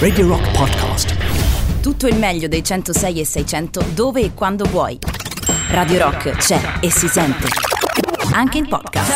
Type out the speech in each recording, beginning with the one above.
Radio Rock Podcast. Tutto il meglio dei 106 e 600 dove e quando vuoi. Radio Rock c'è e si sente. Anche in podcast.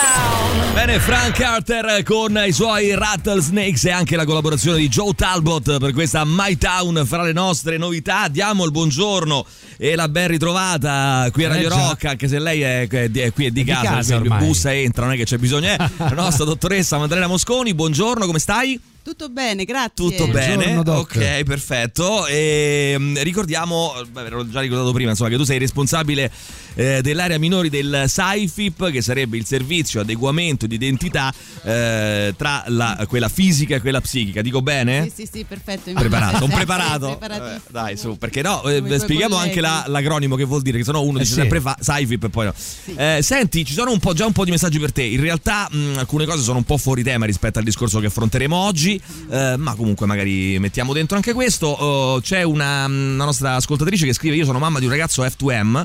Bene, Frank Carter con i suoi Rattlesnakes e anche la collaborazione di Joe Talbot per questa My Town fra le nostre novità. Diamo il buongiorno e la ben ritrovata qui a Radio Eh. Rock, anche se lei è, è di- è qui è di È di casa, casa quindi ormai. bussa e entra, non è che c'è bisogno. Eh. La nostra dottoressa Maddalena Mosconi, buongiorno, come stai? Tutto bene, grazie. Tutto bene, Buongiorno, Doc. ok, perfetto. E, mm, ricordiamo, beh, l'ho già ricordato prima, insomma, che tu sei responsabile eh, dell'area minori del SAIFIP, che sarebbe il servizio adeguamento di identità eh, tra la- quella fisica e quella psichica. Dico bene? Sì, sì, sì, perfetto. Preparato, un Sì, preparato. preparatissimo. Eh, dai, su, perché no? eh, spieghiamo anche la- l'acronimo che vuol dire, che sennò uno Eh, dice sì. sempre fa, SAIFIP e poi no. Eh, senti, ci sono un po', già un po' di messaggi per te. In realtà mh, alcune cose sono un po' fuori tema rispetto al discorso che affronteremo oggi, eh, ma comunque magari mettiamo dentro anche questo. Oh, c'è una, una nostra ascoltatrice che scrive: Io sono mamma di un ragazzo F2M.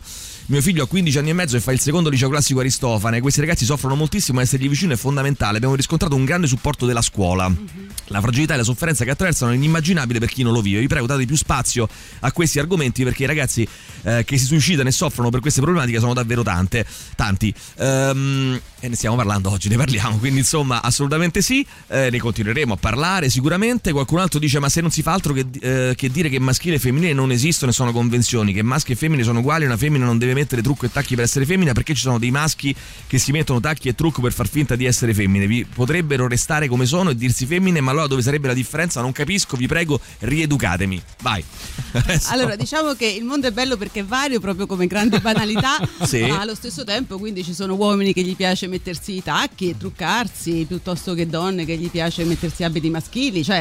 Mio figlio ha 15 anni e mezzo e fa il secondo liceo classico Aristofane. Questi ragazzi soffrono moltissimo e essergli vicino è fondamentale. Abbiamo riscontrato un grande supporto della scuola. La fragilità e la sofferenza che attraversano è inimmaginabile per chi non lo vive. Vi prego, date più spazio a questi argomenti perché i ragazzi eh, che si suicidano e soffrono per queste problematiche sono davvero tante, tanti. Ehm, e ne stiamo parlando oggi, ne parliamo. Quindi, insomma, assolutamente sì. Eh, ne continueremo a parlare sicuramente. Qualcun altro dice: Ma se non si fa altro che, eh, che dire che maschile e femminile non esistono e sono convenzioni, che maschi e femmine sono uguali, una femmina non deve mettere trucco e tacchi per essere femmina, perché ci sono dei maschi che si mettono tacchi e trucco per far finta di essere femmine. Vi potrebbero restare come sono e dirsi femmine, ma allora dove sarebbe la differenza? Non capisco, vi prego, rieducatemi. Vai. Allora, diciamo che il mondo è bello perché è vario proprio come grande banalità, Sì. ma allo stesso tempo quindi ci sono uomini che gli piace mettersi i tacchi e truccarsi piuttosto che donne che gli piace mettersi abiti maschili, cioè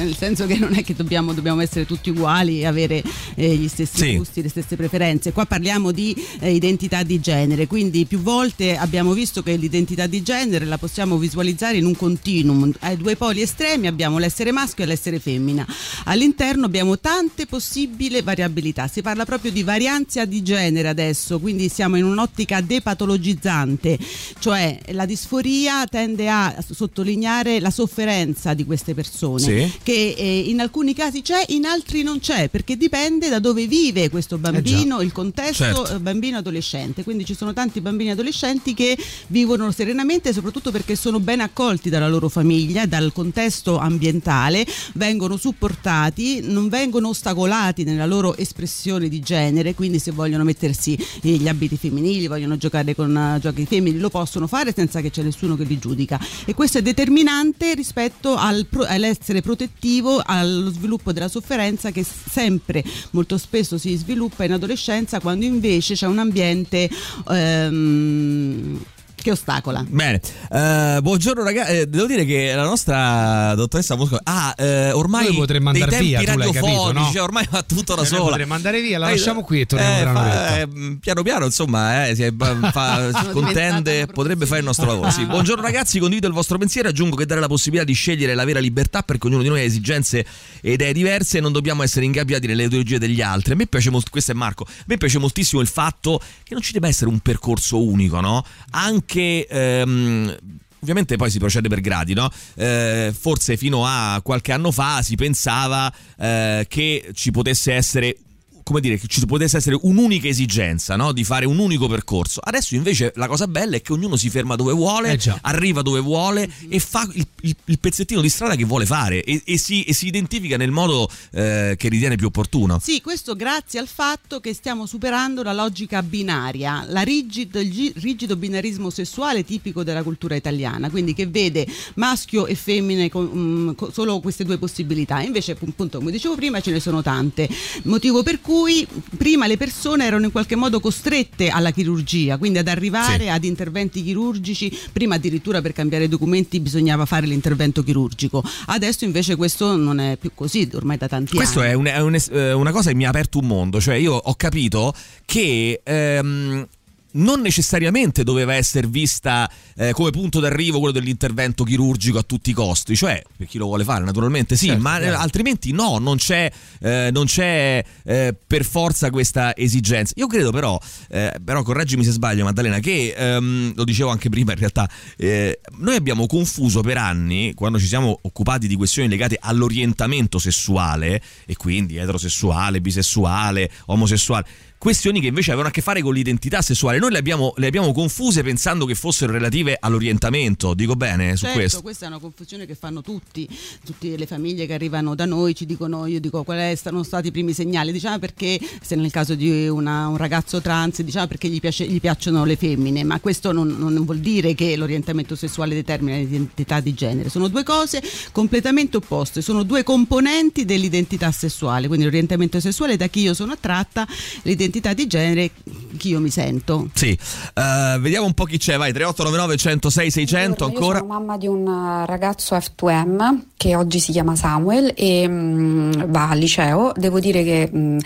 eh, nel senso che non è che dobbiamo, dobbiamo essere tutti uguali e avere eh, gli stessi Sì. gusti, le stesse preferenze. Qua parliamo di eh, identità di genere, quindi più volte abbiamo visto che l'identità di genere la possiamo visualizzare in un continuum. Ai due poli estremi abbiamo l'essere maschio e l'essere femmina. All'interno abbiamo tante possibili variabilità. Si parla proprio di varianza di genere adesso, quindi siamo in un'ottica depatologizzante, cioè la disforia tende a sottolineare la sofferenza di queste persone Sì. che eh, in alcuni casi c'è, in altri non c'è, perché dipende da dove vive questo bambino, il contesto Certo. Bambino adolescente. Quindi ci sono tanti bambini adolescenti che vivono serenamente, soprattutto perché sono ben accolti dalla loro famiglia, dal contesto ambientale, vengono supportati, non vengono ostacolati nella loro espressione di genere, quindi se vogliono mettersi gli abiti femminili, vogliono giocare con eh, giochi femminili, lo possono fare senza che c'è nessuno che li giudica. E questo è determinante rispetto al pro- all'essere protettivo allo sviluppo della sofferenza che sempre, molto spesso si sviluppa in adolescenza quando invece c'è un ambiente ehm, che ostacola. Bene, Eh, buongiorno ragazzi, devo dire che la nostra dottoressa Mosco ah, eh, ormai Noi potremmo dei andare tempi via, capito, no? cioè, ormai fa tutto da Eh, sola. potremmo andare via, la Eh, lasciamo qui e torniamo tra fa- eh, piano piano, insomma, eh, si è- fa- contende, potrebbe fare il nostro lavoro. Sì. Buongiorno ragazzi, condivido il vostro pensiero, aggiungo che dare la possibilità di scegliere la vera libertà perché ognuno di noi ha esigenze e idee diverse e non dobbiamo essere ingabbiati nelle ideologie degli altri. A me piace molto, questo è Marco, a me piace moltissimo il fatto che non ci debba essere un percorso unico, no? Anche... ehm, Ovviamente poi si procede per gradi, no? Eh, forse fino a qualche anno fa si pensava eh, che ci potesse essere come dire, che ci potesse essere un'unica esigenza, no? Di fare un unico percorso. Adesso invece la cosa bella è che ognuno si ferma dove vuole, Eh arriva dove vuole e fa il, il- il pezzettino di strada che vuole fare e, e si, e si identifica nel modo eh, che ritiene più opportuno. Sì, questo grazie al fatto che stiamo superando la logica binaria, la rigido, il gi- rigido binarismo sessuale tipico della cultura italiana, quindi che vede maschio e femmine con mm, co- solo queste due possibilità. Invece, pu- appunto, come dicevo prima, ce ne sono tante. Motivo per cui prima le persone erano in qualche modo costrette alla chirurgia, quindi ad arrivare Sì. ad interventi chirurgici. Prima addirittura per cambiare i documenti bisognava fare l'intervento chirurgico. Adesso invece questo non è più così, ormai da tanti Questo anni. è, un- è un eh, una cosa che mi ha aperto un mondo, cioè io ho capito che ehm, non necessariamente doveva essere vista eh, come punto d'arrivo quello dell'intervento chirurgico a tutti i costi, cioè per chi lo vuole fare naturalmente sì, certo, ma eh, altrimenti no, non c'è, eh, non c'è eh, per forza questa esigenza. Io credo però, eh, però correggimi se sbaglio Maddalena, che ehm, lo dicevo anche prima in realtà, eh, noi abbiamo confuso per anni, quando ci siamo occupati di questioni legate all'orientamento sessuale, e quindi eterosessuale, bisessuale, omosessuale, questioni che invece avevano a che fare con l'identità sessuale. Noi le abbiamo, le abbiamo confuse pensando che fossero relative all'orientamento. Dico bene su certo, questo? questa è una confusione che fanno tutti, tutte le famiglie che arrivano da noi ci dicono, io dico quali sono stati i primi segnali, diciamo perché se nel caso di una, un ragazzo trans diciamo perché gli, piace, gli piacciono le femmine, ma questo non, non, vuol dire che l'orientamento sessuale determina l'identità di genere, sono due cose completamente opposte, sono due componenti dell'identità sessuale, quindi l'orientamento sessuale da chi io sono attratta, l'identità identità di genere chi io mi sento. Sì, uh, vediamo un po' chi c'è, vai 3899 106 600 ancora. Io sono mamma di un eh, ragazzo F2M che oggi si chiama Samuel e mh, mm, va al liceo. Devo dire che mh, mm,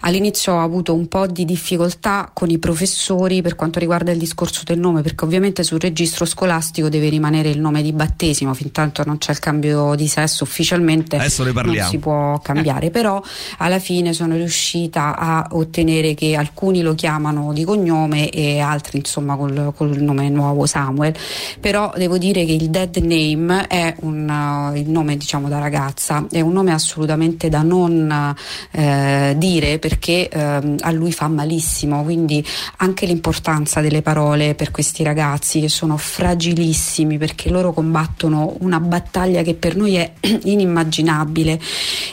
all'inizio ho avuto un po' di difficoltà con i professori per quanto riguarda il discorso del nome, perché ovviamente sul registro scolastico deve rimanere il nome di battesimo, fin tanto non c'è il cambio di sesso ufficialmente. Adesso ne parliamo. Non si può cambiare, però alla fine sono riuscita a ottenere vedere che alcuni lo chiamano di cognome e altri insomma col, col nome nuovo Samuel, però devo dire che il dead name è un, uh, il nome diciamo da ragazza, è un nome assolutamente da non uh, dire perché uh, a lui fa malissimo, quindi anche l'importanza delle parole per questi ragazzi che sono fragilissimi perché loro combattono una battaglia che per noi è inimmaginabile.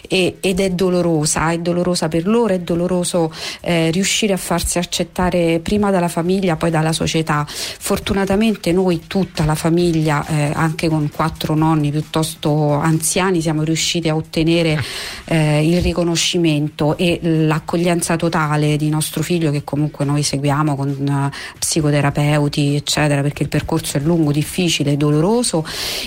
E, ed è dolorosa, è dolorosa per loro, è doloroso eh, riuscire a farsi accettare prima dalla famiglia, poi dalla società. Fortunatamente noi, tutta la famiglia, eh, anche con quattro nonni piuttosto anziani, siamo riusciti a ottenere eh, il riconoscimento e l'accoglienza totale di nostro figlio che comunque noi seguiamo con uh, psicoterapeuti, eccetera, perché il percorso è lungo, difficile, doloroso.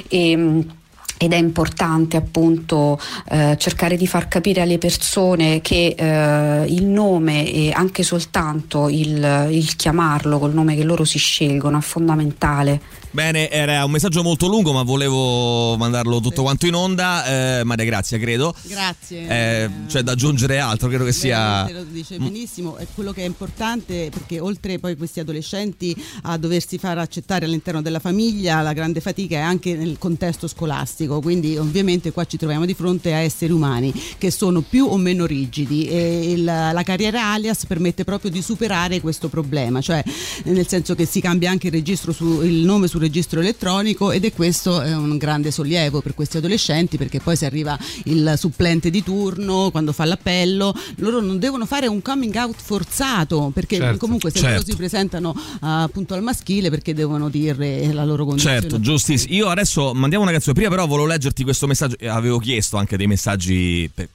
E, ed è importante appunto eh, cercare di far capire alle persone che eh, il nome e anche soltanto il, il chiamarlo col nome che loro si scelgono è fondamentale. Bene, era un messaggio molto lungo, ma volevo mandarlo tutto quanto in onda. Eh, Maria Grazia, credo. Grazie. Eh, cioè, da aggiungere altro, credo che sia. Lo dice benissimo. È quello che è importante perché oltre poi questi adolescenti a doversi far accettare all'interno della famiglia, la grande fatica è anche nel contesto scolastico. Quindi, ovviamente, qua ci troviamo di fronte a esseri umani che sono più o meno rigidi. E il, la carriera alias permette proprio di superare questo problema, cioè nel senso che si cambia anche il registro su il nome sul registro elettronico ed è questo è un grande sollievo per questi adolescenti perché poi se arriva il supplente di turno quando fa l'appello loro non devono fare un coming out forzato perché certo, comunque se certo. loro si presentano uh, appunto al maschile perché devono dire la loro condizione certo giustissimo io adesso mandiamo una canzone prima però volevo leggerti questo messaggio avevo chiesto anche dei messaggi per,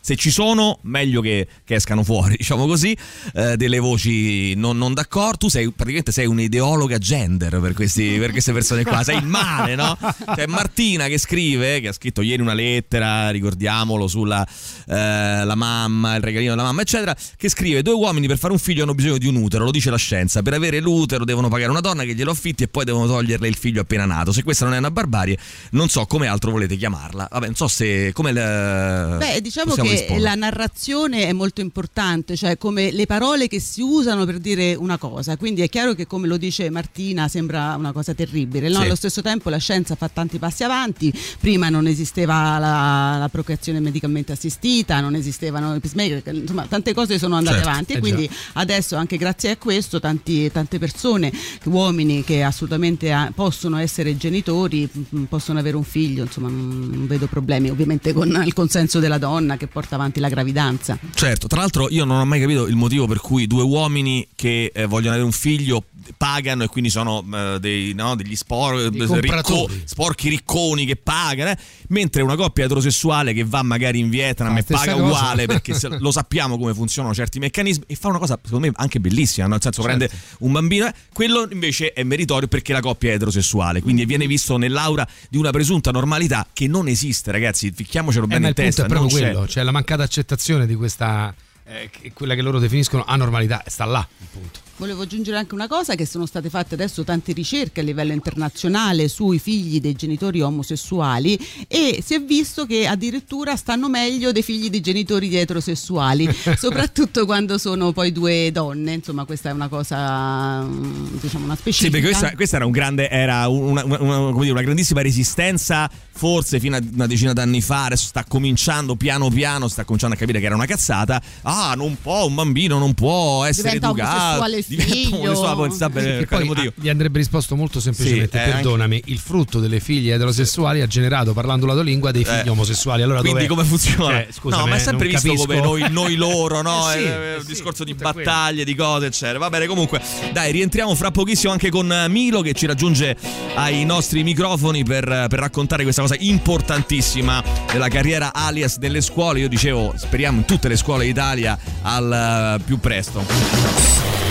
se ci sono, meglio che, che escano fuori, diciamo così, eh, delle voci non, non, d'accordo. Tu sei praticamente sei un'ideologa gender per, questi, per, queste persone qua, sei il male, no? C'è Martina che scrive, che ha scritto ieri una lettera, ricordiamolo, sulla eh, la mamma, il regalino della mamma, eccetera, che scrive: Due uomini per fare un figlio hanno bisogno di un utero, lo dice la scienza. Per avere l'utero devono pagare una donna che glielo affitti e poi devono toglierle il figlio appena nato. Se questa non è una barbarie, non so come altro volete chiamarla. Vabbè, non so se. Come le, Beh, diciamo che la narrazione è molto importante, cioè come le parole che si usano per dire una cosa. Quindi è chiaro che come lo dice Martina sembra una cosa terribile. No? Sì. Allo stesso tempo la scienza fa tanti passi avanti, prima non esisteva la, la procreazione medicalmente assistita, non esistevano i pacemaker, insomma tante cose sono andate certo, avanti e eh quindi già. adesso anche grazie a questo tanti, tante persone, uomini che assolutamente ha, possono essere genitori, possono avere un figlio, insomma non, vedo problemi ovviamente con il consenso della donna che porta avanti la gravidanza. Certo, tra l'altro io non ho mai capito il motivo per cui due uomini che eh, vogliono avere un figlio pagano e quindi sono uh, dei, no, degli spor- ricco, sporchi ricconi che pagano, eh? mentre una coppia eterosessuale che va magari in Vietnam ah, e paga cosa. uguale perché lo sappiamo come funzionano certi meccanismi e fa una cosa secondo me anche bellissima, nel senso certo. prende un bambino, eh? quello invece è meritorio perché la coppia è eterosessuale, quindi viene visto nell'aura di una presunta normalità che non esiste, ragazzi, ficchiamocelo bene eh, in testa. è proprio quello, c'è. cioè la mancata accettazione di questa, eh, quella che loro definiscono anormalità, sta là, appunto. Volevo aggiungere anche una cosa che sono state fatte adesso tante ricerche a livello internazionale sui figli dei genitori omosessuali e si è visto che addirittura stanno meglio dei figli di genitori eterosessuali, soprattutto quando sono poi due donne, insomma questa è una cosa diciamo una specifica. Sì, perché questa, questa era, un grande, era una, una, una, dire, una grandissima resistenza forse fino a una decina d'anni fa, adesso sta cominciando piano piano, sta cominciando a capire che era una cazzata. Ah, non può, un bambino non può essere diventa educato. Diventa omosessuale sta per quale motivo. Gli andrebbe risposto molto semplicemente: sì, eh, perdonami, anche... il frutto delle figlie eterosessuali ha generato, parlando la tua lingua, dei figli eh, omosessuali. Allora, quindi dov'è? come funziona? Cioè, scusami, no, ma è sempre visto capisco. come noi, noi loro, no? eh sì, eh un sì, discorso di battaglie, quello. di cose, eccetera. Va bene, comunque, dai, rientriamo fra pochissimo anche con Milo che ci raggiunge ai nostri microfoni per, per raccontare questa cosa importantissima della carriera alias nelle scuole. Io dicevo, speriamo in tutte le scuole d'Italia al più presto.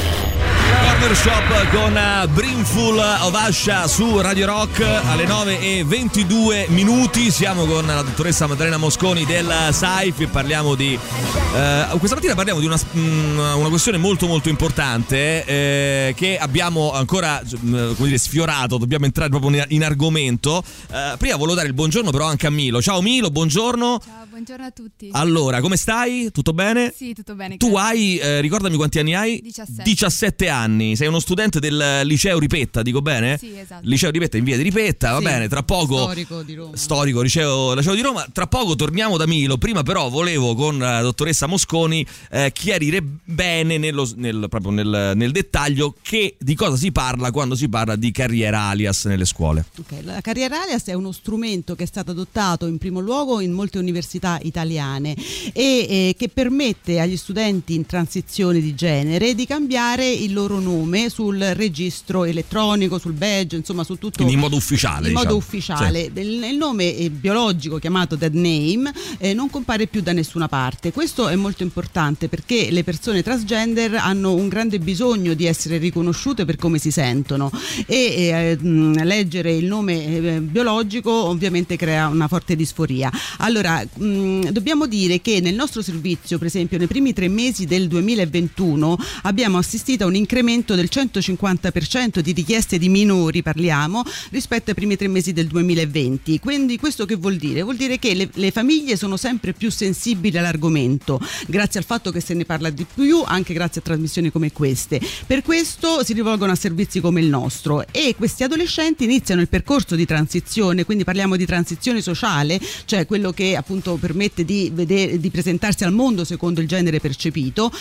Yeah. Shop con uh, Brimful of Asha su Radio Rock alle 9 e 22 minuti. Siamo con la dottoressa Maddalena Mosconi del SAIF e parliamo di. Uh, questa mattina parliamo di una, mm, una questione molto molto importante eh, che abbiamo ancora mm, come dire, sfiorato. Dobbiamo entrare proprio in argomento. Uh, prima volevo dare il buongiorno però anche a Milo. Ciao Milo, buongiorno. Ciao, buongiorno a tutti. Allora, come stai? Tutto bene? Sì, tutto bene. Tu hai, eh, ricordami quanti anni hai? 17. 17 anni sei uno studente del liceo Ripetta, dico bene? Sì, esatto. Liceo Ripetta in via di Ripetta, va sì, bene, tra poco storico di Roma. Storico liceo, liceo di Roma, tra poco torniamo da Milo. Prima però volevo con la dottoressa Mosconi eh, chiarire bene nello, nel, proprio nel, nel, dettaglio che di cosa si parla quando si parla di carriera alias nelle scuole. Okay, la carriera alias è uno strumento che è stato adottato in primo luogo in molte università italiane e eh, che permette agli studenti in transizione di genere di cambiare il loro nome nome sul registro elettronico, sul badge, insomma su tutto. Quindi in modo ufficiale. In diciamo. modo ufficiale. Sì. Il, nome eh, biologico chiamato dead name eh, non compare più da nessuna parte. Questo è molto importante perché le persone transgender hanno un grande bisogno di essere riconosciute per come si sentono e eh, mh, leggere il nome eh, biologico ovviamente crea una forte disforia. Allora, mh, dobbiamo dire che nel nostro servizio, per esempio, nei primi tre mesi del 2021 abbiamo assistito a un incremento aumento del 150% di richieste di minori, parliamo, rispetto ai primi tre mesi del 2020. Quindi questo che vuol dire? Vuol dire che le, le famiglie sono sempre più sensibili all'argomento, grazie al fatto che se ne parla di più, anche grazie a trasmissioni come queste. Per questo si rivolgono a servizi come il nostro e questi adolescenti iniziano il percorso di transizione, quindi parliamo di transizione sociale, cioè quello che appunto permette di, vedere, di presentarsi al mondo secondo il genere percepito,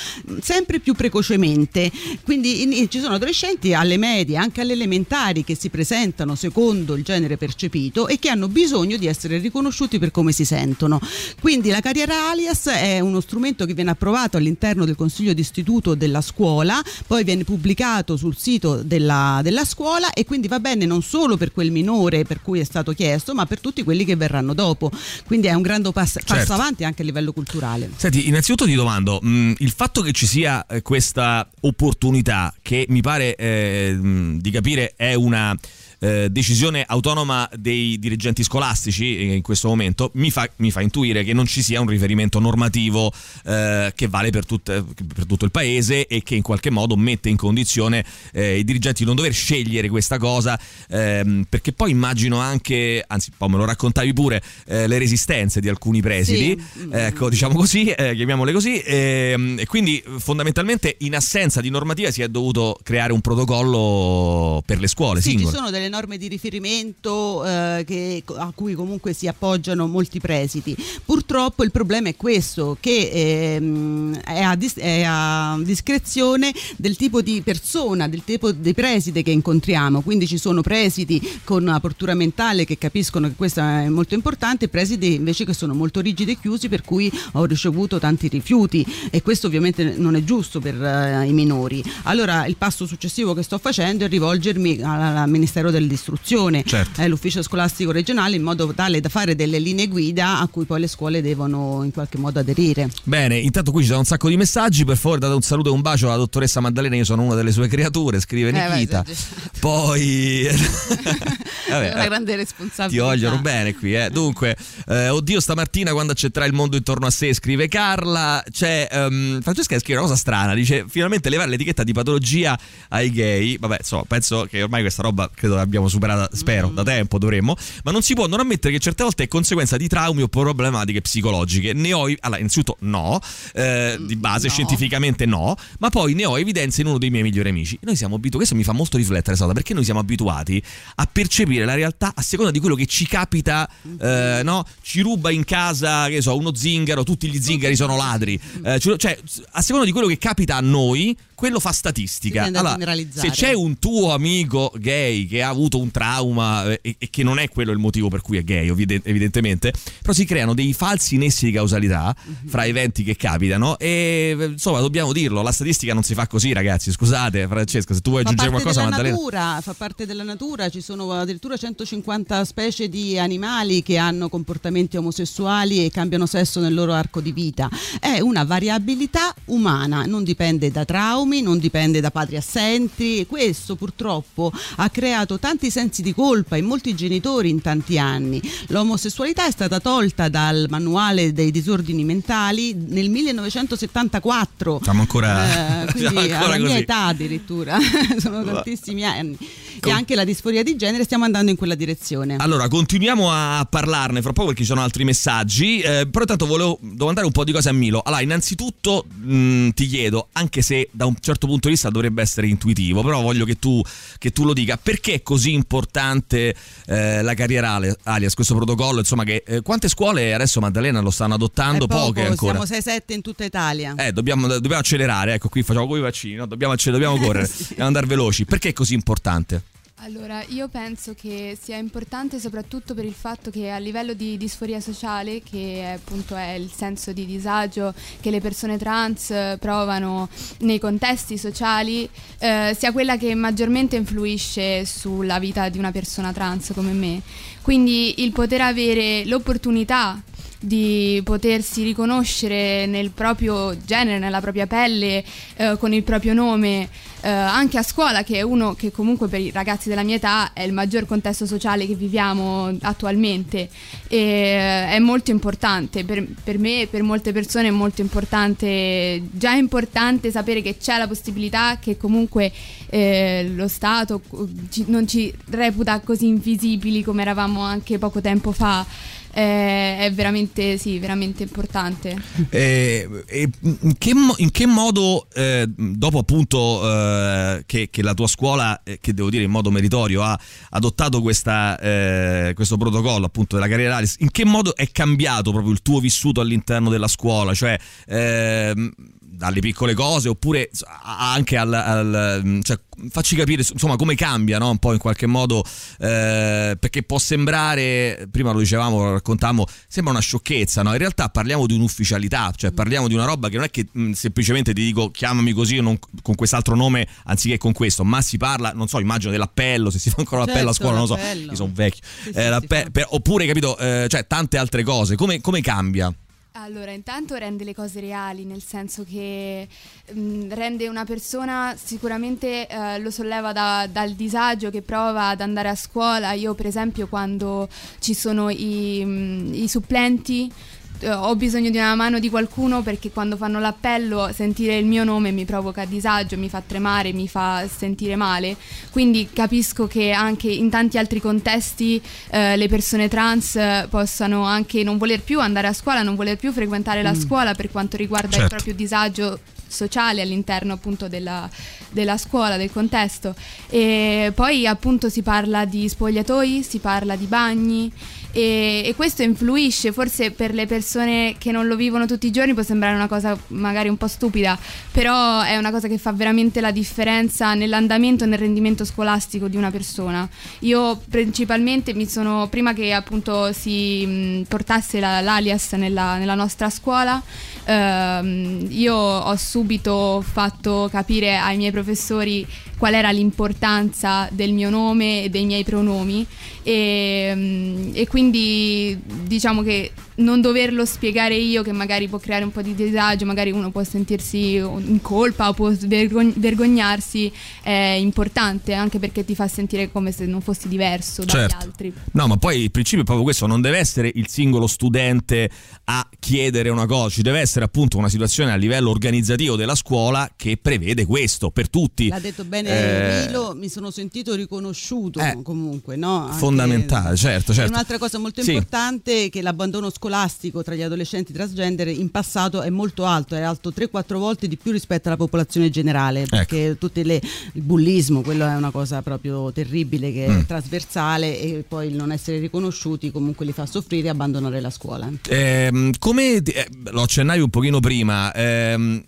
sempre più precocemente. Quindi in, ci sono adolescenti alle medie, anche alle elementari, che si presentano secondo il genere percepito e che hanno bisogno di essere riconosciuti per come si sentono. Quindi la carriera alias è uno strumento che viene approvato all'interno del consiglio d'istituto della scuola, poi viene pubblicato sul sito della, della scuola e quindi va bene non solo per quel minore per cui è stato chiesto, ma per tutti quelli che verranno dopo. Quindi è un grande pass- certo. passo avanti anche a livello culturale. Senti, innanzitutto ti domando, mh, il fatto che ci sia eh, questa opportunità che mi pare eh, di capire è una eh, decisione autonoma dei dirigenti scolastici in questo momento mi fa, mi fa, intuire che non ci sia un riferimento normativo eh, che vale per, tutte, per, tutto il paese e che in qualche modo mette in condizione eh, i dirigenti di non dover scegliere questa cosa ehm, perché poi immagino anche, anzi poi me lo raccontavi pure, eh, le resistenze di alcuni presidi, sì. ecco diciamo così, eh, chiamiamole così, ehm, e quindi fondamentalmente in assenza di normativa si è dovuto creare un protocollo per le scuole sì, singole. Ci sono delle norme di riferimento eh, che, a cui comunque si appoggiano molti presidi. Purtroppo il problema è questo, che ehm, è, a dis- è, a discrezione del tipo di persona, del tipo di preside che incontriamo. Quindi ci sono presidi con una portura mentale che capiscono che questo è molto importante, presidi invece che sono molto rigidi e chiusi per cui ho ricevuto tanti rifiuti e questo ovviamente non è giusto per uh, i minori. Allora il passo successivo che sto facendo è rivolgermi al Ministero della dell'istruzione, certo. eh, l'ufficio scolastico regionale, in modo tale da fare delle linee guida a cui poi le scuole devono in qualche modo aderire. Bene, intanto qui ci sono un sacco di messaggi, per favore date un saluto e un bacio alla dottoressa Maddalena, io sono una delle sue creature, scrive Eh, Nikita. vai, Poi... È una grande responsabilità. Ti vogliono bene qui, eh. Dunque, eh, oddio, stamattina quando accetterà il mondo intorno a sé, scrive Carla. C'è um, Francesca che scrive una cosa strana. Dice: finalmente levare l'etichetta di patologia ai gay. Vabbè, insomma, penso che ormai questa roba credo l'abbiamo superata, spero, da tempo dovremmo. Ma non si può non ammettere che certe volte è conseguenza di traumi o problematiche psicologiche. Ne ho, allora, innanzitutto, no, eh, di base, No. scientificamente no, ma poi ne ho evidenza in uno dei miei migliori amici. Noi siamo abituati, questo mi fa molto riflettere, Sata, perché noi siamo abituati a percepire la realtà a seconda di quello che ci capita, eh, no? Ci ruba in casa, che so, uno zingaro, tutti gli zingari sono ladri. Eh, ci- cioè, a seconda di quello che capita a noi, quello fa statistica. Si tende a generalizzare. se c'è un tuo amico gay che ha avuto un trauma eh, e, e che non è quello il motivo per cui è gay, evidentemente, però si creano dei falsi nessi di causalità Mhm. fra eventi che capitano e eh, insomma dobbiamo dirlo, la statistica non si fa così ragazzi, scusate Francesca, se tu vuoi Fa aggiungere qualcosa della Maddalena. natura, fa parte della natura, ci sono addirittura 150 specie di animali che hanno comportamenti omosessuali e cambiano sesso nel loro arco di vita. È una variabilità umana, non dipende da traumi, non dipende da padri assenti. Questo purtroppo ha creato tanti sensi di colpa in molti genitori in tanti anni. L'omosessualità è stata tolta dal manuale dei disordini mentali nel 1974. Siamo ancora, Eh, quindi siamo ancora alla mia età addirittura sono tantissimi anni e anche la disforia di genere stiamo andando in quella direzione Allora, continuiamo a parlarne fra poco perché ci sono altri messaggi. eh, però intanto volevo domandare un po' di cose a Milo. Allora, innanzitutto mh, ti chiedo, anche se da un certo punto di vista dovrebbe essere intuitivo, però voglio che tu, che tu lo dica, perché è così importante eh, la carriera ali- alias, questo protocollo? Insomma, che eh, quante scuole adesso Maddalena lo stanno adottando? Poco, Poche ancora. siamo 6-7 in tutta Italia Eh, dobbiamo, dobbiamo accelerare, ecco qui facciamo come i vaccini, no? dobbiamo, dobbiamo correre, dobbiamo andare veloci. Perché è così importante? Allora, io penso che sia importante soprattutto per il fatto che a livello di disforia sociale, che è, appunto è il senso di disagio che le persone trans eh, provano nei contesti sociali, eh, sia quella che maggiormente influisce sulla vita di una persona trans come me. Quindi il poter avere l'opportunità di potersi riconoscere nel proprio genere, nella propria pelle, eh, con il proprio nome, eh, anche a scuola, che è uno che comunque per i ragazzi della mia età è il maggior contesto sociale che viviamo attualmente. E, eh, è molto importante per, per me e per molte persone è molto importante, già è importante sapere che c'è la possibilità che comunque eh, lo Stato eh, ci- non ci reputa così invisibili come eravamo anche poco tempo fa. Eh, è veramente, sì, veramente importante. Eh, in, che, mo- in che modo, eh, dopo appunto eh, che, che la tua scuola, eh, che devo dire in modo meritorio, ha adottato questa, eh, questo protocollo appunto della carriera Alice, in che modo è cambiato proprio il tuo vissuto all'interno della scuola? Cioè, ehm, dalle piccole cose oppure anche al, al- cioè, facci capire insomma come cambia no? un po' in qualche modo eh, perché può sembrare prima lo dicevamo lo raccontammo sembra una sciocchezza no? in realtà parliamo di un'ufficialità cioè parliamo di una roba che non è che mh, semplicemente ti dico chiamami così o non con quest'altro nome anziché con questo ma si parla non so immagino dell'appello se si fa ancora l'appello a Certo, scuola non lo so l'appello. io sono vecchio Sì, sì, Eh, fa. per- oppure capito eh, cioè tante altre cose come, come cambia Allora, intanto rende le cose reali, nel senso che mh, rende una persona sicuramente eh, lo solleva da- dal disagio che prova ad andare a scuola. Io, per esempio, quando ci sono i, mh, i supplenti. Eh, Ho bisogno di una mano di qualcuno perché quando fanno l'appello sentire il mio nome mi provoca disagio, mi fa tremare, mi fa sentire male. Quindi capisco che anche in tanti altri contesti eh, le persone trans eh, possano anche non voler più andare a scuola, non voler più frequentare la scuola per quanto riguarda il Certo. proprio disagio sociale all'interno appunto della, della scuola, del contesto. E poi appunto si parla di spogliatoi, si parla di bagni. E, e questo influisce, forse per le persone che non lo vivono tutti i giorni può sembrare una cosa magari un po' stupida, però è una cosa che fa veramente la differenza nell'andamento e nel rendimento scolastico di una persona. Io principalmente mi sono, prima che appunto si mh, portasse la- l'alias nella, nella nostra scuola, ehm, io ho subito fatto capire ai miei professori qual era l'importanza del mio nome e dei miei pronomi e, mm, e quindi diciamo che non doverlo spiegare io che magari può creare un po' di disagio, magari uno può sentirsi in colpa o può vergognarsi, è importante anche perché ti fa sentire come se non fossi diverso dagli certo. altri. No, ma poi il principio è proprio questo, non deve essere il singolo studente a chiedere una cosa, ci deve essere appunto una situazione a livello organizzativo della scuola che prevede questo per tutti. L'ha detto bene eh, Milo, mi sono sentito riconosciuto eh, comunque, no? Anche fondamentale, certo, certo. Un'altra cosa molto sì. importante è che l'abbandono scolastico tra gli adolescenti transgender in passato è molto alto, è alto 3-4 volte di più rispetto alla popolazione generale, ecco. perché ecco. tutte le, il bullismo, quello è una cosa proprio terribile che mm. è trasversale e poi il non essere riconosciuti comunque li fa soffrire e abbandonare la scuola. Eh, come eh, lo accennavi un pochino prima, ehm,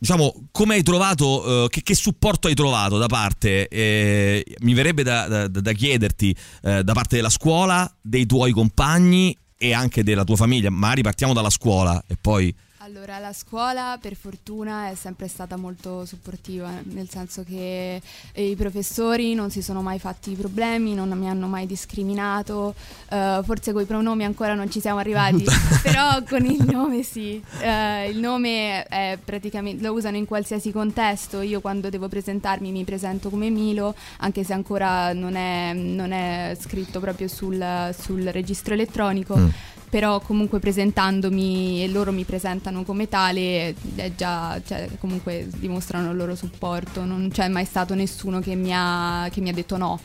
diciamo, come hai trovato, eh, che, che, supporto hai trovato da parte, eh, mi verrebbe da, da, da chiederti, eh, da parte della scuola, dei tuoi compagni e anche della tua famiglia, ma ripartiamo dalla scuola e poi... Allora, la scuola per fortuna è sempre stata molto supportiva, nel senso che i professori non si sono mai fatti problemi, non mi hanno mai discriminato, uh, forse con i pronomi ancora non ci siamo arrivati, però con il nome sì. Uh, il nome lo usano in qualsiasi contesto, io quando devo presentarmi mi presento come Milo, anche se ancora non è, non è scritto proprio sul, sul registro elettronico. Mm però comunque presentandomi e loro mi presentano come tale, già, cioè, comunque dimostrano il loro supporto, non c'è mai stato nessuno che mi ha, che mi ha detto no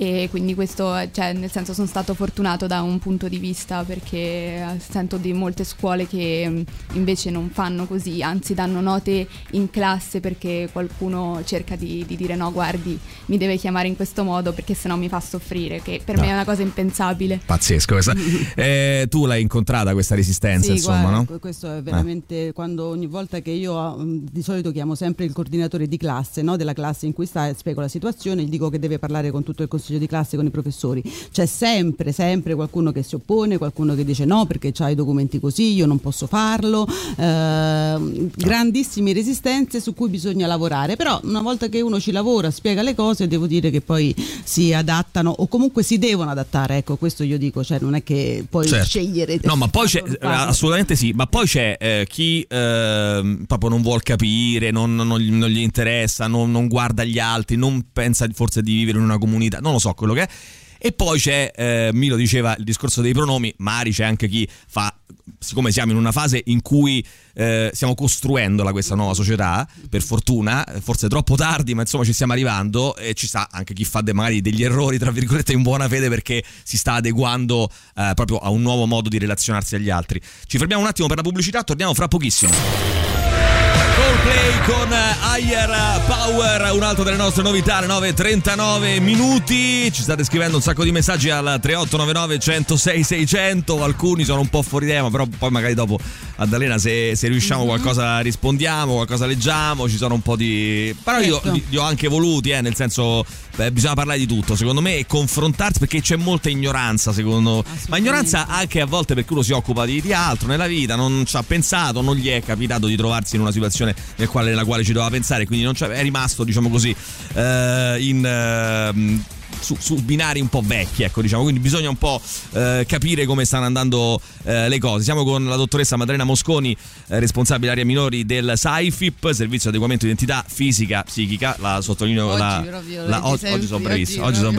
e quindi questo, cioè, nel senso sono stato fortunato da un punto di vista perché sento di molte scuole che invece non fanno così, anzi danno note in classe perché qualcuno cerca di, di dire no guardi mi deve chiamare in questo modo perché sennò mi fa soffrire, che per no. me è una cosa impensabile. Pazzesco questa. eh, tu l'hai incontrata questa resistenza sì, insomma, guarda, no? Questo è veramente eh. quando ogni volta che io di solito chiamo sempre il coordinatore di classe, no? della classe in cui sta spiego la situazione, gli dico che deve parlare con tutto il consiglio consiglio di classe con i professori. C'è sempre, sempre qualcuno che si oppone, qualcuno che dice no perché c'ha i documenti così, io non posso farlo. Eh, grandissime resistenze su cui bisogna lavorare, però una volta che uno ci lavora, spiega le cose, devo dire che poi si adattano o comunque si devono adattare. Ecco, questo io dico, cioè non è che puoi certo. scegliere. No, ma poi c'è, assolutamente sì, ma poi c'è eh, chi eh, proprio non vuole capire, non, non, non gli interessa, non, non guarda gli altri, non pensa forse di vivere in una comunità, non lo so quello che è. E poi c'è, eh, Milo diceva il discorso dei pronomi, Mari c'è anche chi fa, siccome siamo in una fase in cui eh, stiamo costruendola questa nuova società, per fortuna, forse troppo tardi, ma insomma ci stiamo arrivando e ci sta anche chi fa de, magari degli errori, tra virgolette, in buona fede perché si sta adeguando eh, proprio a un nuovo modo di relazionarsi agli altri. Ci fermiamo un attimo per la pubblicità, torniamo fra pochissimo. Coldplay con Higher Power, un'altra delle nostre novità, alle 9.39 minuti. Ci state scrivendo un sacco di messaggi al 3899 106 600. Alcuni sono un po' fuori tema, però poi magari dopo Addalena se, se riusciamo mm-hmm. qualcosa rispondiamo, qualcosa leggiamo. Ci sono un po' di. Però io certo. li, li ho anche voluti, eh, nel senso beh, bisogna parlare di tutto, secondo me, e confrontarsi perché c'è molta ignoranza, secondo Ma ignoranza anche a volte perché uno si occupa di, di altro nella vita, non ci ha pensato, non gli è capitato di trovarsi in una situazione situazione nel quale, nella quale ci doveva pensare, quindi non è rimasto, diciamo così, eh, in... Eh, su, su, binari un po' vecchi, ecco, diciamo, quindi bisogna un po' eh, capire come stanno andando eh, le cose. Siamo con la dottoressa Madalena Mosconi, eh, responsabile area minori del SAIFIP, Servizio di Adeguamento di Identità Fisica, Psichica, la sottolineo oggi, la, proprio, la, oggi, oggi, sono bravissimo, oggi, sono.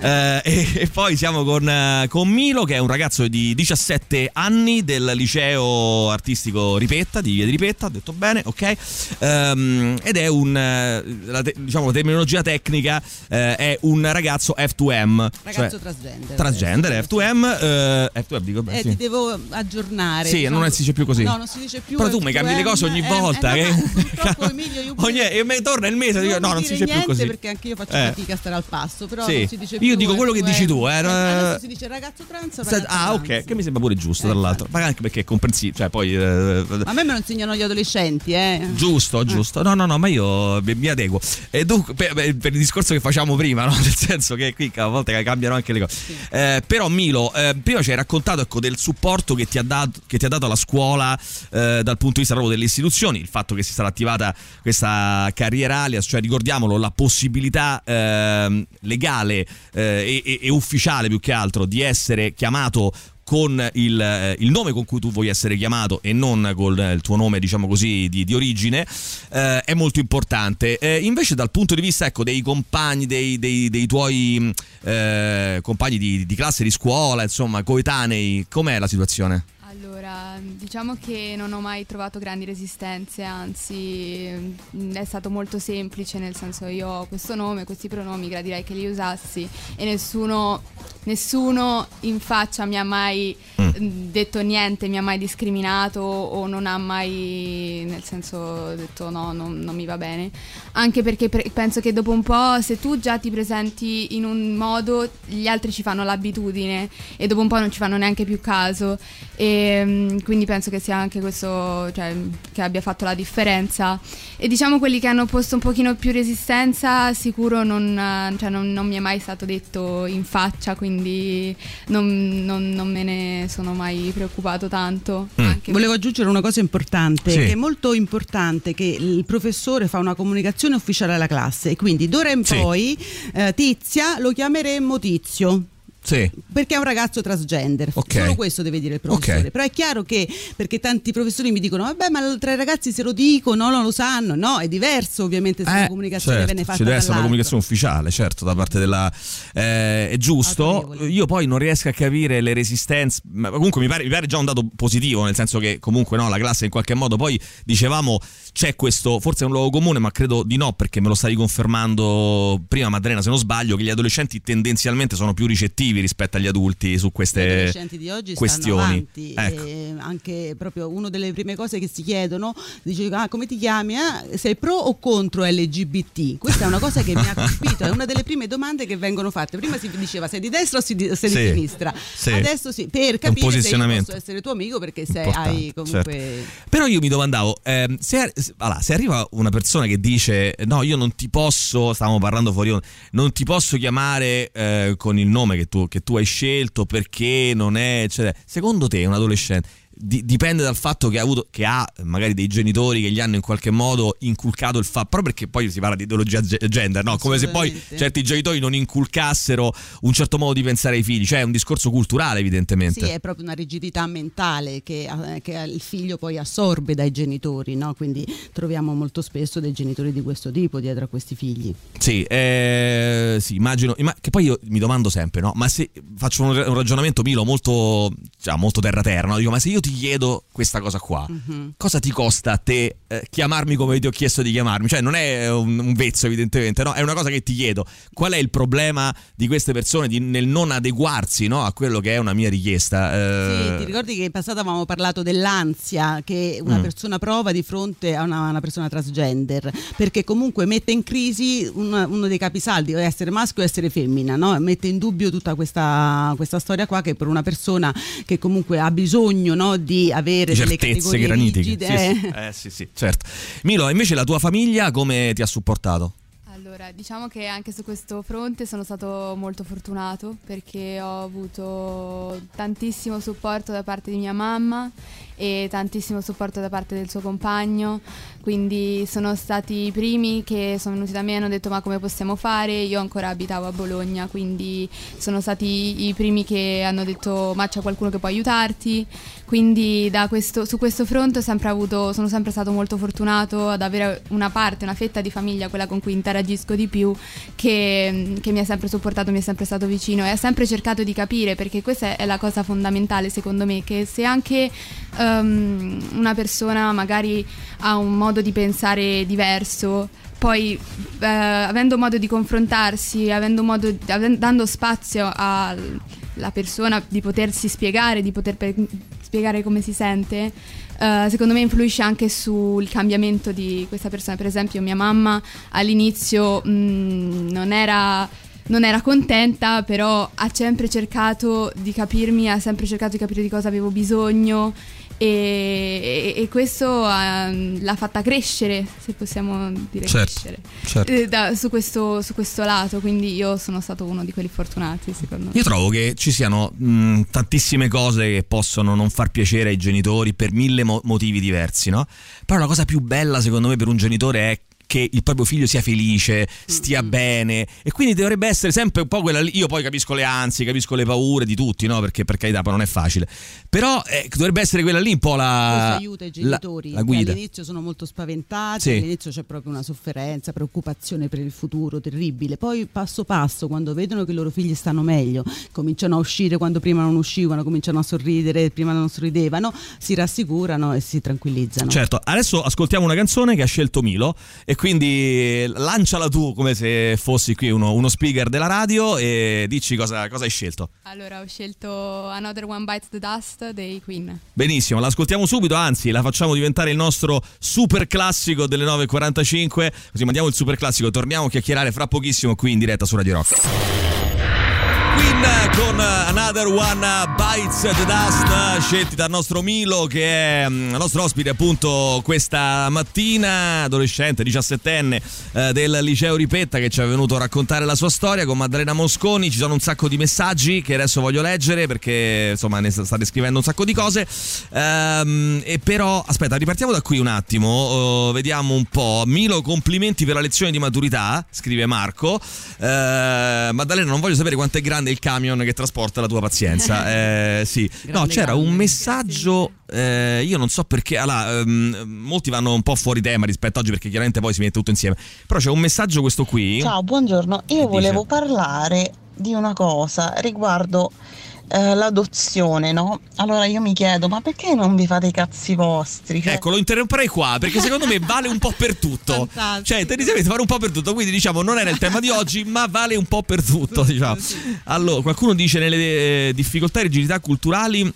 Eh, e, e, poi siamo con, eh, con, Milo che è un ragazzo di 17 anni del liceo artistico Ripetta, di Via di Ripetta, ho detto bene, ok? Um, ed è un, eh, la, diciamo, la terminologia tecnica è un ragazzo F2M. Ragazzo cioè, transgender. Transgender, F2M. Eh, F2M dico beh, eh, sì. Ti devo aggiornare. Sì, diciamo, non si dice più così. No, non si dice più. Però tu mi cambi le cose ogni volta. Eh, che... Emilio, io ogni, e torna il mese, dico, no, non si dice più così. perché anche io faccio eh. fatica a stare al passo. Però sì. non si dice più. Io dico quello che dici tu. Eh. Si dice ragazzo trans. Ragazzo ah, ok, che mi sembra pure giusto, tra l'altro. Ma anche perché è comprensibile. Cioè, poi. A me me lo insegnano gli adolescenti, eh. Giusto, giusto. No, no, no, ma io mi adeguo. E dunque, per, per il discorso che facciamo prima, no? Senso che qui a volte cambiano anche le cose. Sì. Eh, però Milo, eh, prima ci hai raccontato ecco, del supporto che ti ha dato, ti ha dato la scuola eh, dal punto di vista proprio delle istituzioni, il fatto che si sarà attivata questa carriera alias, cioè ricordiamolo, la possibilità ehm, legale eh, e, e ufficiale più che altro di essere chiamato con il, eh, il, nome con cui tu vuoi essere chiamato e non con il tuo nome, diciamo così, di, di origine, eh, è molto importante. Eh, invece, dal punto di vista ecco, dei compagni, dei, dei, dei tuoi eh, compagni di, di classe, di scuola, insomma, coetanei, com'è la situazione? Allora, diciamo che non ho mai trovato grandi resistenze, anzi mm, è stato molto semplice, nel senso io ho questo nome, questi pronomi, gradirei che li usassi e nessuno, nessuno in faccia mi ha mai mm. mm. detto niente, mi ha mai discriminato o non ha mai, nel senso, detto no, non, non mi va bene. Anche perché pre- penso che dopo un po', se tu già ti presenti in un modo, gli altri ci fanno l'abitudine e dopo un po' non ci fanno neanche più caso. E, Ehm, quindi penso che sia anche questo cioè, che abbia fatto la differenza e diciamo quelli che hanno posto un pochino più resistenza sicuro non, cioè, non, non mi è mai stato detto in faccia quindi non, non me ne sono mai preoccupato tanto mm. volevo aggiungere una cosa importante sì. che è molto importante che il professore fa una comunicazione ufficiale alla classe e quindi d'ora in sì. poi eh, Tizia lo chiameremmo Tizio sì. Perché è un ragazzo transgender. Okay. Solo questo deve dire il professore. Okay. Però è chiaro che perché tanti professori mi dicono: vabbè, ma tra i ragazzi se lo dicono, non lo sanno. No, è diverso ovviamente se eh, la comunicazione certo. viene fatta. Ci deve essere una comunicazione ufficiale, certo, da parte della. Eh, è giusto. Io poi non riesco a capire le resistenze. Ma comunque mi pare, mi pare, già un dato positivo, nel senso che comunque no, la classe in qualche modo poi dicevamo c'è questo, forse è un luogo comune, ma credo di no, perché me lo stavi confermando prima, Maddalena, se non sbaglio, che gli adolescenti tendenzialmente sono più ricettivi rispetto agli adulti su queste Gli adolescenti di oggi questioni. Ecco. anche proprio una delle prime cose che si chiedono, dice ah, come ti chiami? Ah, sei pro o contro LGBT? Questa è una cosa che mi ha colpito, è una delle prime domande che vengono fatte. Prima si diceva sei di destra o sei di, sei sì, di sinistra, sì. adesso sì, per capire se io posso essere tuo amico perché se hai comunque... Certo. Però io mi domandavo, eh, se, allora, se arriva una persona che dice no, io non ti posso, stavamo parlando fuori, non ti posso chiamare eh, con il nome che tu, che tu, hai scelto perché non è, eccetera. Secondo te un adolescente di, dipende dal fatto che ha, avuto, che ha magari dei genitori che gli hanno in qualche modo inculcato il fatto, proprio perché poi si parla di ideologia gender, no? come se poi certi genitori non inculcassero un certo modo di pensare ai figli, cioè è un discorso culturale evidentemente. Sì, è proprio una rigidità mentale che, eh, che il figlio poi assorbe dai genitori, no? quindi troviamo molto spesso dei genitori di questo tipo dietro a questi figli. Sì, eh, sì immagino, che poi io mi domando sempre, no? ma se faccio un, ragionamento Milo molto, cioè, molto terra-terra, no? dico ma se io ti chiedo questa cosa qua, mm-hmm. cosa ti costa a te eh, chiamarmi come ti ho chiesto di chiamarmi? Cioè non è un, un, vezzo evidentemente, no? È una cosa che ti chiedo. Qual è il problema di queste persone di, nel non adeguarsi no, a quello che è una mia richiesta? Eh... Sì, ti ricordi che in passato avevamo parlato dell'ansia che una mm. persona prova di fronte a una, una, persona transgender, perché comunque mette in crisi una, uno dei capisaldi, essere maschio o essere femmina, no? mette in dubbio tutta questa, questa, storia qua che per una persona che comunque ha bisogno no, di avere delle categorie granitiche. rigide. Sì, sì. Eh, sì, sì, certo. Milo, invece la tua famiglia come ti ha supportato? Allora, diciamo che anche su questo fronte sono stato molto fortunato perché ho avuto tantissimo supporto da parte di mia mamma e tantissimo supporto da parte del suo compagno, quindi sono stati i primi che sono venuti da me e hanno detto ma come possiamo fare, io ancora abitavo a Bologna, quindi sono stati i primi che hanno detto ma c'è qualcuno che può aiutarti, quindi questo, su questo fronte sempre avuto, sono sempre stato molto fortunato ad avere una parte, una fetta di famiglia, quella con cui interagisco di più, che, che mi ha sempre supportato, mi è sempre stato vicino e ha sempre cercato di capire, perché questa è la cosa fondamentale secondo me, che se anche um, una persona magari ha un modo di pensare diverso, poi eh, avendo modo di confrontarsi, modo, avendo, dando spazio alla persona di potersi spiegare, di poter per, spiegare come si sente, uh, secondo me influisce anche sul cambiamento di questa persona. Per esempio mia mamma all'inizio mh, mm, non era non era contenta, però ha sempre cercato di capirmi, ha sempre cercato di capire di cosa avevo bisogno e, e questo uh, l'ha fatta crescere, se possiamo dire certo, crescere, certo. Eh, da, su, questo, su, questo, lato, quindi io sono stato uno di quelli fortunati secondo me. Io trovo che ci siano mh, tantissime cose che possono non far piacere ai genitori per mille mo- motivi diversi, no? Però la cosa più bella secondo me per un genitore è che il proprio figlio sia felice, stia bene e quindi dovrebbe essere sempre un po' quella lì. Io poi capisco le ansie, capisco le paure di tutti, no? Perché per carità poi non è facile. Però eh, dovrebbe essere quella lì un po' la. Aiuta i genitori la, la guida. all'inizio sono molto spaventati, sì. all'inizio c'è proprio una sofferenza, preoccupazione per il futuro terribile. Poi passo passo, quando vedono che i loro figli stanno meglio, cominciano a uscire quando prima non uscivano, cominciano a sorridere, prima non sorridevano, si rassicurano e si tranquillizzano. Certo, adesso ascoltiamo una canzone che ha scelto Milo e quindi lanciala tu come se fossi qui uno, uno speaker della radio e dici cosa, cosa, hai scelto. Allora ho scelto Another One Bites the Dust dei Queen. Benissimo, l'ascoltiamo subito, anzi la facciamo diventare il nostro super classico delle 9.45, così mandiamo il super classico, torniamo a chiacchierare fra pochissimo qui in diretta su Radio Rock. Queen con Another One Bites the Dust scelti dal nostro Milo che è il mm, nostro ospite appunto questa mattina adolescente, diciassettenne eh, del liceo Ripetta che ci è venuto a raccontare la sua storia con Maddalena Mosconi. Ci sono un sacco di messaggi che adesso voglio leggere perché insomma ne state scrivendo un sacco di cose. Ehm, e però aspetta ripartiamo da qui un attimo oh, vediamo un po' Milo complimenti per la lezione di maturità scrive Marco. Eh, Maddalena non voglio sapere quanto è grande grande il camion che trasporta la tua pazienza. Eh, sì. no, c'era un messaggio. Eh, io non so perché. Allora, ehm, molti vanno un po' fuori tema rispetto a oggi perché chiaramente poi si mette tutto insieme. Però c'è un messaggio questo qui. Ciao, buongiorno. Io volevo dice... parlare di una cosa riguardo eh, l'adozione, no? Allora io mi chiedo, ma perché non vi fate i cazzi vostri? Cioè... Ecco, lo interromperei qua perché secondo me vale un po' per tutto. Fantastico. Cioè, tendenzialmente vale un po' per tutto. Quindi diciamo, non era il tema di oggi, ma vale un po' per tutto. Diciamo. Allora, qualcuno dice nelle eh, difficoltà e rigidità culturali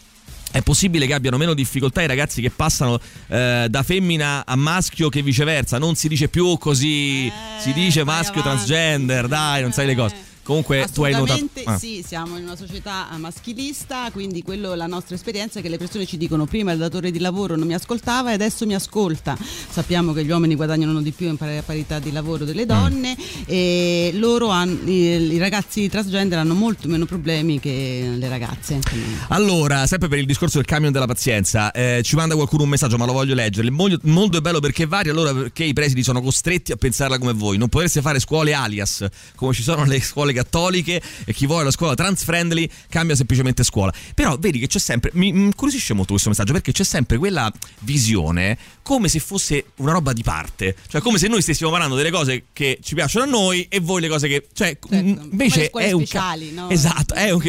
è possibile che abbiano meno difficoltà i ragazzi che passano eh, da femmina a maschio che viceversa. Non si dice più così, eh, si dice maschio transgender, dai, non sai le cose. Comunque tu hai notato. Ah. Sì, siamo in una società maschilista, quindi quello la nostra esperienza è che le persone ci dicono prima il datore di lavoro non mi ascoltava e adesso mi ascolta. Sappiamo che gli uomini guadagnano di più in parità di lavoro delle mm. donne mm. e loro hanno, i, i, ragazzi transgender hanno molto meno problemi che le ragazze. Allora, sempre per il discorso del camion della pazienza, eh, ci manda qualcuno un messaggio, ma lo voglio leggere. Il mondo è bello perché varia, allora perché i presidi sono costretti a pensarla come voi. Non potreste fare scuole alias, come ci sono le scuole cattoliche e chi vuole la scuola trans friendly cambia semplicemente scuola. Però vedi che c'è sempre, mi incuriosisce molto questo messaggio perché c'è sempre quella visione come se fosse una roba di parte, cioè come se noi stessimo parlando delle cose che ci piacciono a noi e voi le cose che, cioè certo, invece è un, speciali, no? esatto, è un,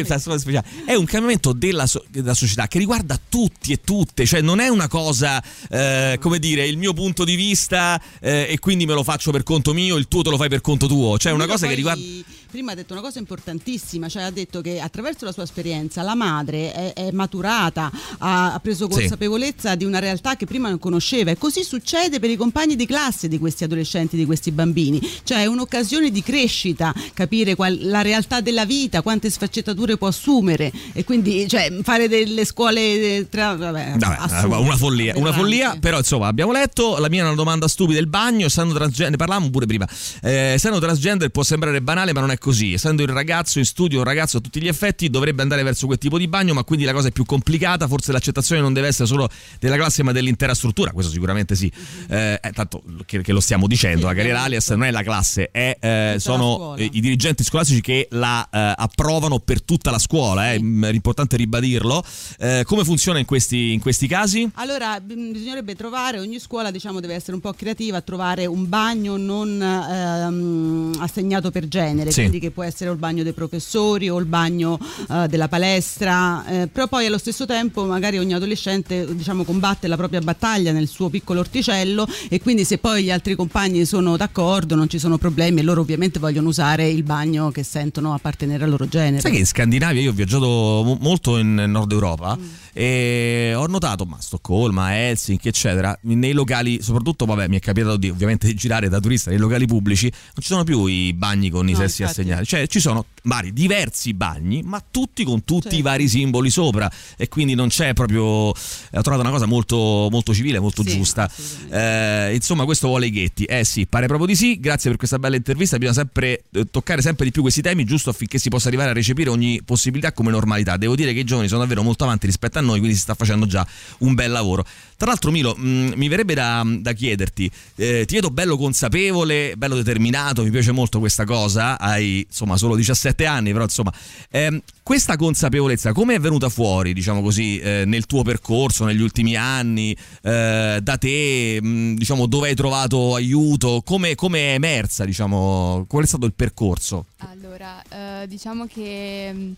è un cambiamento della, so, della, società che riguarda tutti e tutte, cioè non è una cosa eh, come dire il mio punto di vista eh, e quindi me lo faccio per conto mio, il tuo te lo fai per conto tuo, cioè una cosa che riguarda prima ha detto una cosa importantissima, cioè ha detto che attraverso la sua esperienza la madre è, è maturata, ha, ha preso consapevolezza sì. di una realtà che prima non conosceva. E così succede per i compagni di classe di questi adolescenti, di questi bambini, cioè è un'occasione di crescita, capire qual, la realtà della vita, quante sfaccettature può assumere. E quindi cioè, fare delle scuole tra, vabbè, vabbè, una follia, una follia, però insomma abbiamo letto, la mia è una domanda stupida, il bagno, essendo transgender, parlavamo pure prima, eh, essendo transgender può sembrare banale ma non è così. Essendo il ragazzo in studio, un ragazzo a tutti gli effetti, dovrebbe andare verso quel tipo di bagno, ma quindi la cosa è più complicata. Forse l'accettazione non deve essere solo della classe, ma dell'intera struttura. Questo sicuramente sì. Eh, eh, tanto che, che, lo stiamo dicendo, la carriera alias non è la classe, è, eh, sono i dirigenti scolastici che la eh, approvano per tutta la scuola. Eh. È importante ribadirlo. Eh, come funziona in questi, in questi casi? Allora, bisognerebbe trovare, ogni scuola diciamo deve essere un po' creativa a trovare un bagno non ehm, assegnato per genere. Sì quindi che può essere o il bagno dei professori o il bagno uh, della palestra, eh, però poi allo stesso tempo magari ogni adolescente diciamo, combatte la propria battaglia nel suo piccolo orticello e quindi se poi gli altri compagni sono d'accordo non ci sono problemi e loro ovviamente vogliono usare il bagno che sentono appartenere al loro genere. Sai che in Scandinavia io ho viaggiato molto in Nord Europa mm. e ho notato, ma Stoccolma, Helsinki eccetera, nei locali, soprattutto vabbè mi è capitato di, ovviamente di girare da turista nei locali pubblici, non ci sono più i bagni con i no, sessi infatti. Assegnati, cioè ci sono vari diversi bagni ma tutti con tutti certo. i vari simboli sopra. E quindi non c'è proprio ho trovato una cosa molto, molto civile molto sì, giusta. eh, insomma questo vuole i ghetti. Eh sì pare proprio di sì. Grazie per questa bella intervista. Bisogna sempre eh, toccare sempre di più questi temi giusto affinché si possa arrivare a recepire ogni possibilità come normalità. Devo dire che i giovani sono davvero molto avanti rispetto a noi quindi si sta facendo già un bel lavoro tra l'altro Milo mh, mm, mi verrebbe da, da chiederti eh, ti vedo bello consapevole bello determinato mi piace molto questa cosa hai insomma solo 17 anni però insomma ehm, questa consapevolezza come è venuta fuori diciamo così eh, nel tuo percorso negli ultimi anni eh, da te mh, diciamo dove hai trovato aiuto come, come, è emersa diciamo qual è stato il percorso? Allora eh, diciamo che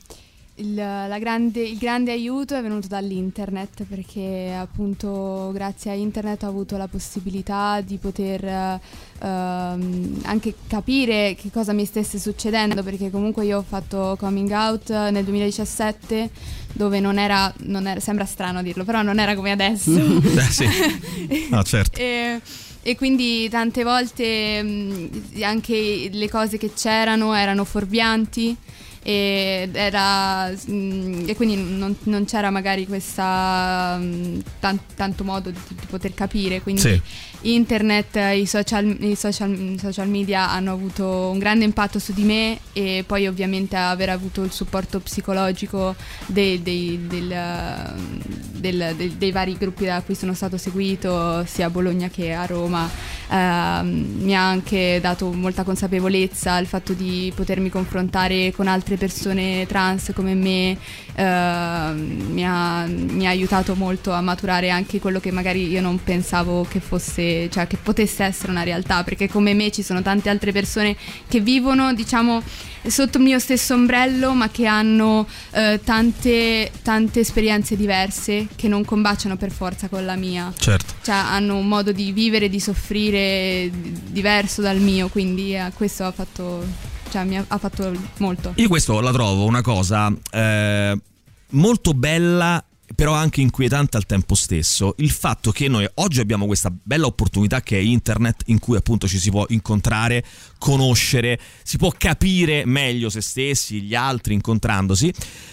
il, grande, il, grande, aiuto è venuto dall'internet perché appunto grazie a internet ho avuto la possibilità di poter ehm, anche capire che cosa mi stesse succedendo perché comunque io ho fatto coming out nel 2017 dove non era, non era sembra strano dirlo però non era come adesso Beh, sì. no, certo. e, e quindi tante volte anche le cose che c'erano erano fuorvianti e, era, mm, e quindi non, non, c'era magari questa mm, tan, tanto modo di, di, poter capire. Quindi sì. internet, i social, i, social, social, media hanno avuto un grande impatto su di me e poi ovviamente aver avuto il supporto psicologico dei, dei, del, del, del, dei vari gruppi da cui sono stato seguito sia a Bologna che a Roma. Eh, mi ha anche dato molta consapevolezza il fatto di potermi confrontare con altre persone trans come me eh, mi, ha, mi ha aiutato molto a maturare anche quello che magari io non pensavo che fosse cioè, che potesse essere una realtà, perché come me ci sono tante altre persone che vivono, diciamo, sotto il mio stesso ombrello, ma che hanno eh, tante, tante esperienze diverse che non combaciano per forza con la mia. Certo. Cioè, hanno un modo di vivere, di soffrire diverso dal mio, quindi eh, questo ha fatto cioè mi ha, ha, fatto molto. Io questo la trovo una cosa eh, molto bella però anche inquietante al tempo stesso il fatto che noi oggi abbiamo questa bella opportunità che è internet in cui appunto ci si può incontrare, conoscere, si può capire meglio se stessi, gli altri incontrandosi.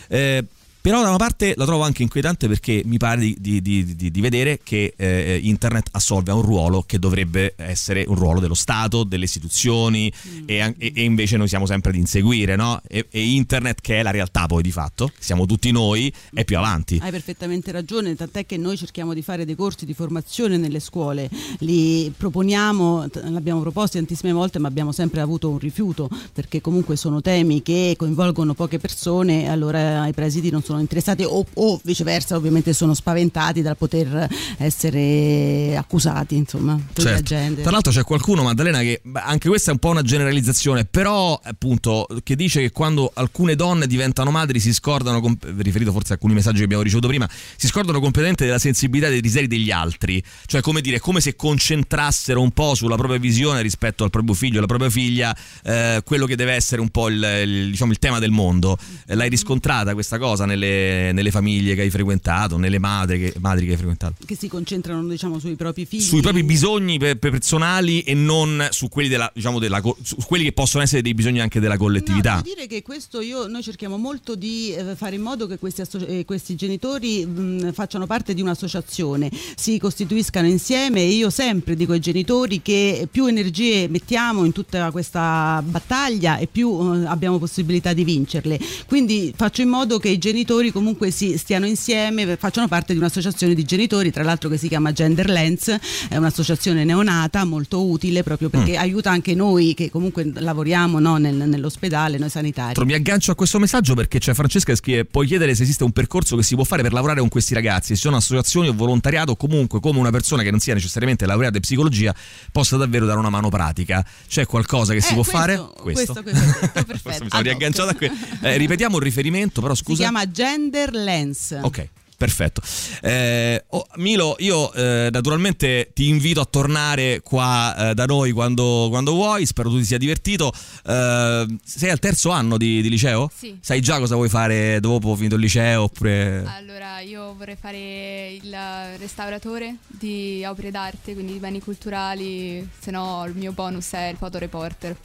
Eh, però da una parte la trovo anche inquietante perché mi pare di, di, di, di vedere che eh, internet assolve un ruolo che dovrebbe essere un ruolo dello Stato, delle istituzioni mm. e, e, invece noi siamo sempre ad inseguire, no? E, e, internet che è la realtà poi di fatto, siamo tutti noi, è più avanti. Hai perfettamente ragione, tant'è che noi cerchiamo di fare dei corsi di formazione nelle scuole, li proponiamo, l'abbiamo proposti tantissime volte ma abbiamo sempre avuto un rifiuto perché comunque sono temi che coinvolgono poche persone e allora i presidi non sono sono interessati o, o, viceversa ovviamente sono spaventati dal poter essere accusati insomma certo. tra l'altro c'è qualcuno Maddalena che anche questa è un po' una generalizzazione però appunto che dice che quando alcune donne diventano madri si scordano riferito forse a alcuni messaggi che abbiamo ricevuto prima si scordano completamente della sensibilità dei desideri degli altri. Cioè come dire come se concentrassero un po' sulla propria visione rispetto al proprio figlio alla propria figlia eh, quello che deve essere un po' il, il, diciamo, il tema del mondo. Eh, l'hai riscontrata questa cosa nelle nelle, nelle, famiglie che hai frequentato, nelle madri che, madri che, hai frequentato. Che si concentrano diciamo sui propri figli. Sui propri bisogni personali e non su quelli, della, diciamo, della, su quelli che possono essere dei bisogni anche della collettività. No, devo dire che questo io, noi cerchiamo molto di eh, fare in modo che questi, eh, questi genitori mh, facciano parte di un'associazione, si costituiscano insieme e io sempre dico ai genitori che più energie mettiamo in tutta questa battaglia e più eh, abbiamo possibilità di vincerle. Quindi faccio in modo che i genitori genitori comunque si stiano insieme, facciano parte di un'associazione di genitori, tra l'altro che si chiama Gender Lens, è un'associazione neonata molto utile proprio perché mm. aiuta anche noi che comunque lavoriamo no, nel, nell'ospedale, noi sanitari. Mi aggancio a questo messaggio perché c'è Francesca che scrive, puoi chiedere se esiste un percorso che si può fare per lavorare con questi ragazzi, se sono associazioni o volontariato, comunque come una persona che non sia necessariamente laureata in psicologia possa davvero dare una mano pratica. C'è qualcosa che si eh, può questo, fare? Questo, questo, questo detto, perfetto. mi sono riagganciato a qui. Eh, ripetiamo il riferimento, però scusa. Si chiama Gender Lens. Ok. Perfetto. Eh, oh, Milo, io eh, naturalmente ti invito a tornare qua eh, da noi quando, quando, vuoi, spero tu ti sia divertito. Eh, sei al terzo anno di, di, liceo? Sì. Sai già cosa vuoi fare dopo finito il liceo? Oppure... Allora, io vorrei fare il restauratore di opere d'arte, quindi di beni culturali, se no il mio bonus è il fotoreporter.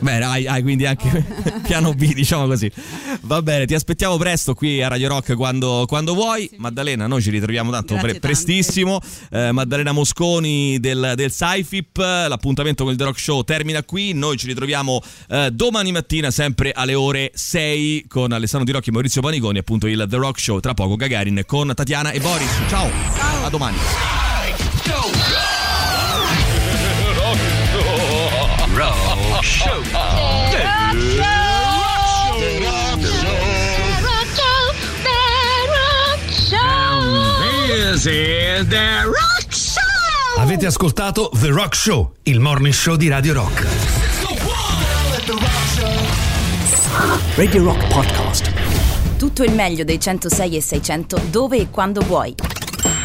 Bene, hai, hai quindi anche oh. piano B, diciamo così. Va bene, ti aspettiamo presto qui a Radio Rock quando, quando vuoi. Maddalena, noi ci ritroviamo tanto pre- prestissimo. Eh, Maddalena Mosconi del, del SciFip. L'appuntamento con il The Rock Show termina qui. Noi ci ritroviamo eh, domani mattina, sempre alle ore 6, con Alessandro Di Rocchi e Maurizio Paniconi. Appunto il The Rock Show. Tra poco Gagarin con Tatiana e Boris. Ciao, Ciao. a domani. Rock Show. This is The Rock Show! Avete ascoltato The Rock Show, il morning show di Radio Rock. Radio Rock Podcast. Tutto il meglio dei 106 e 600 dove e quando vuoi.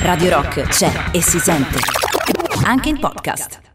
Radio Rock c'è e si sente. Anche in podcast.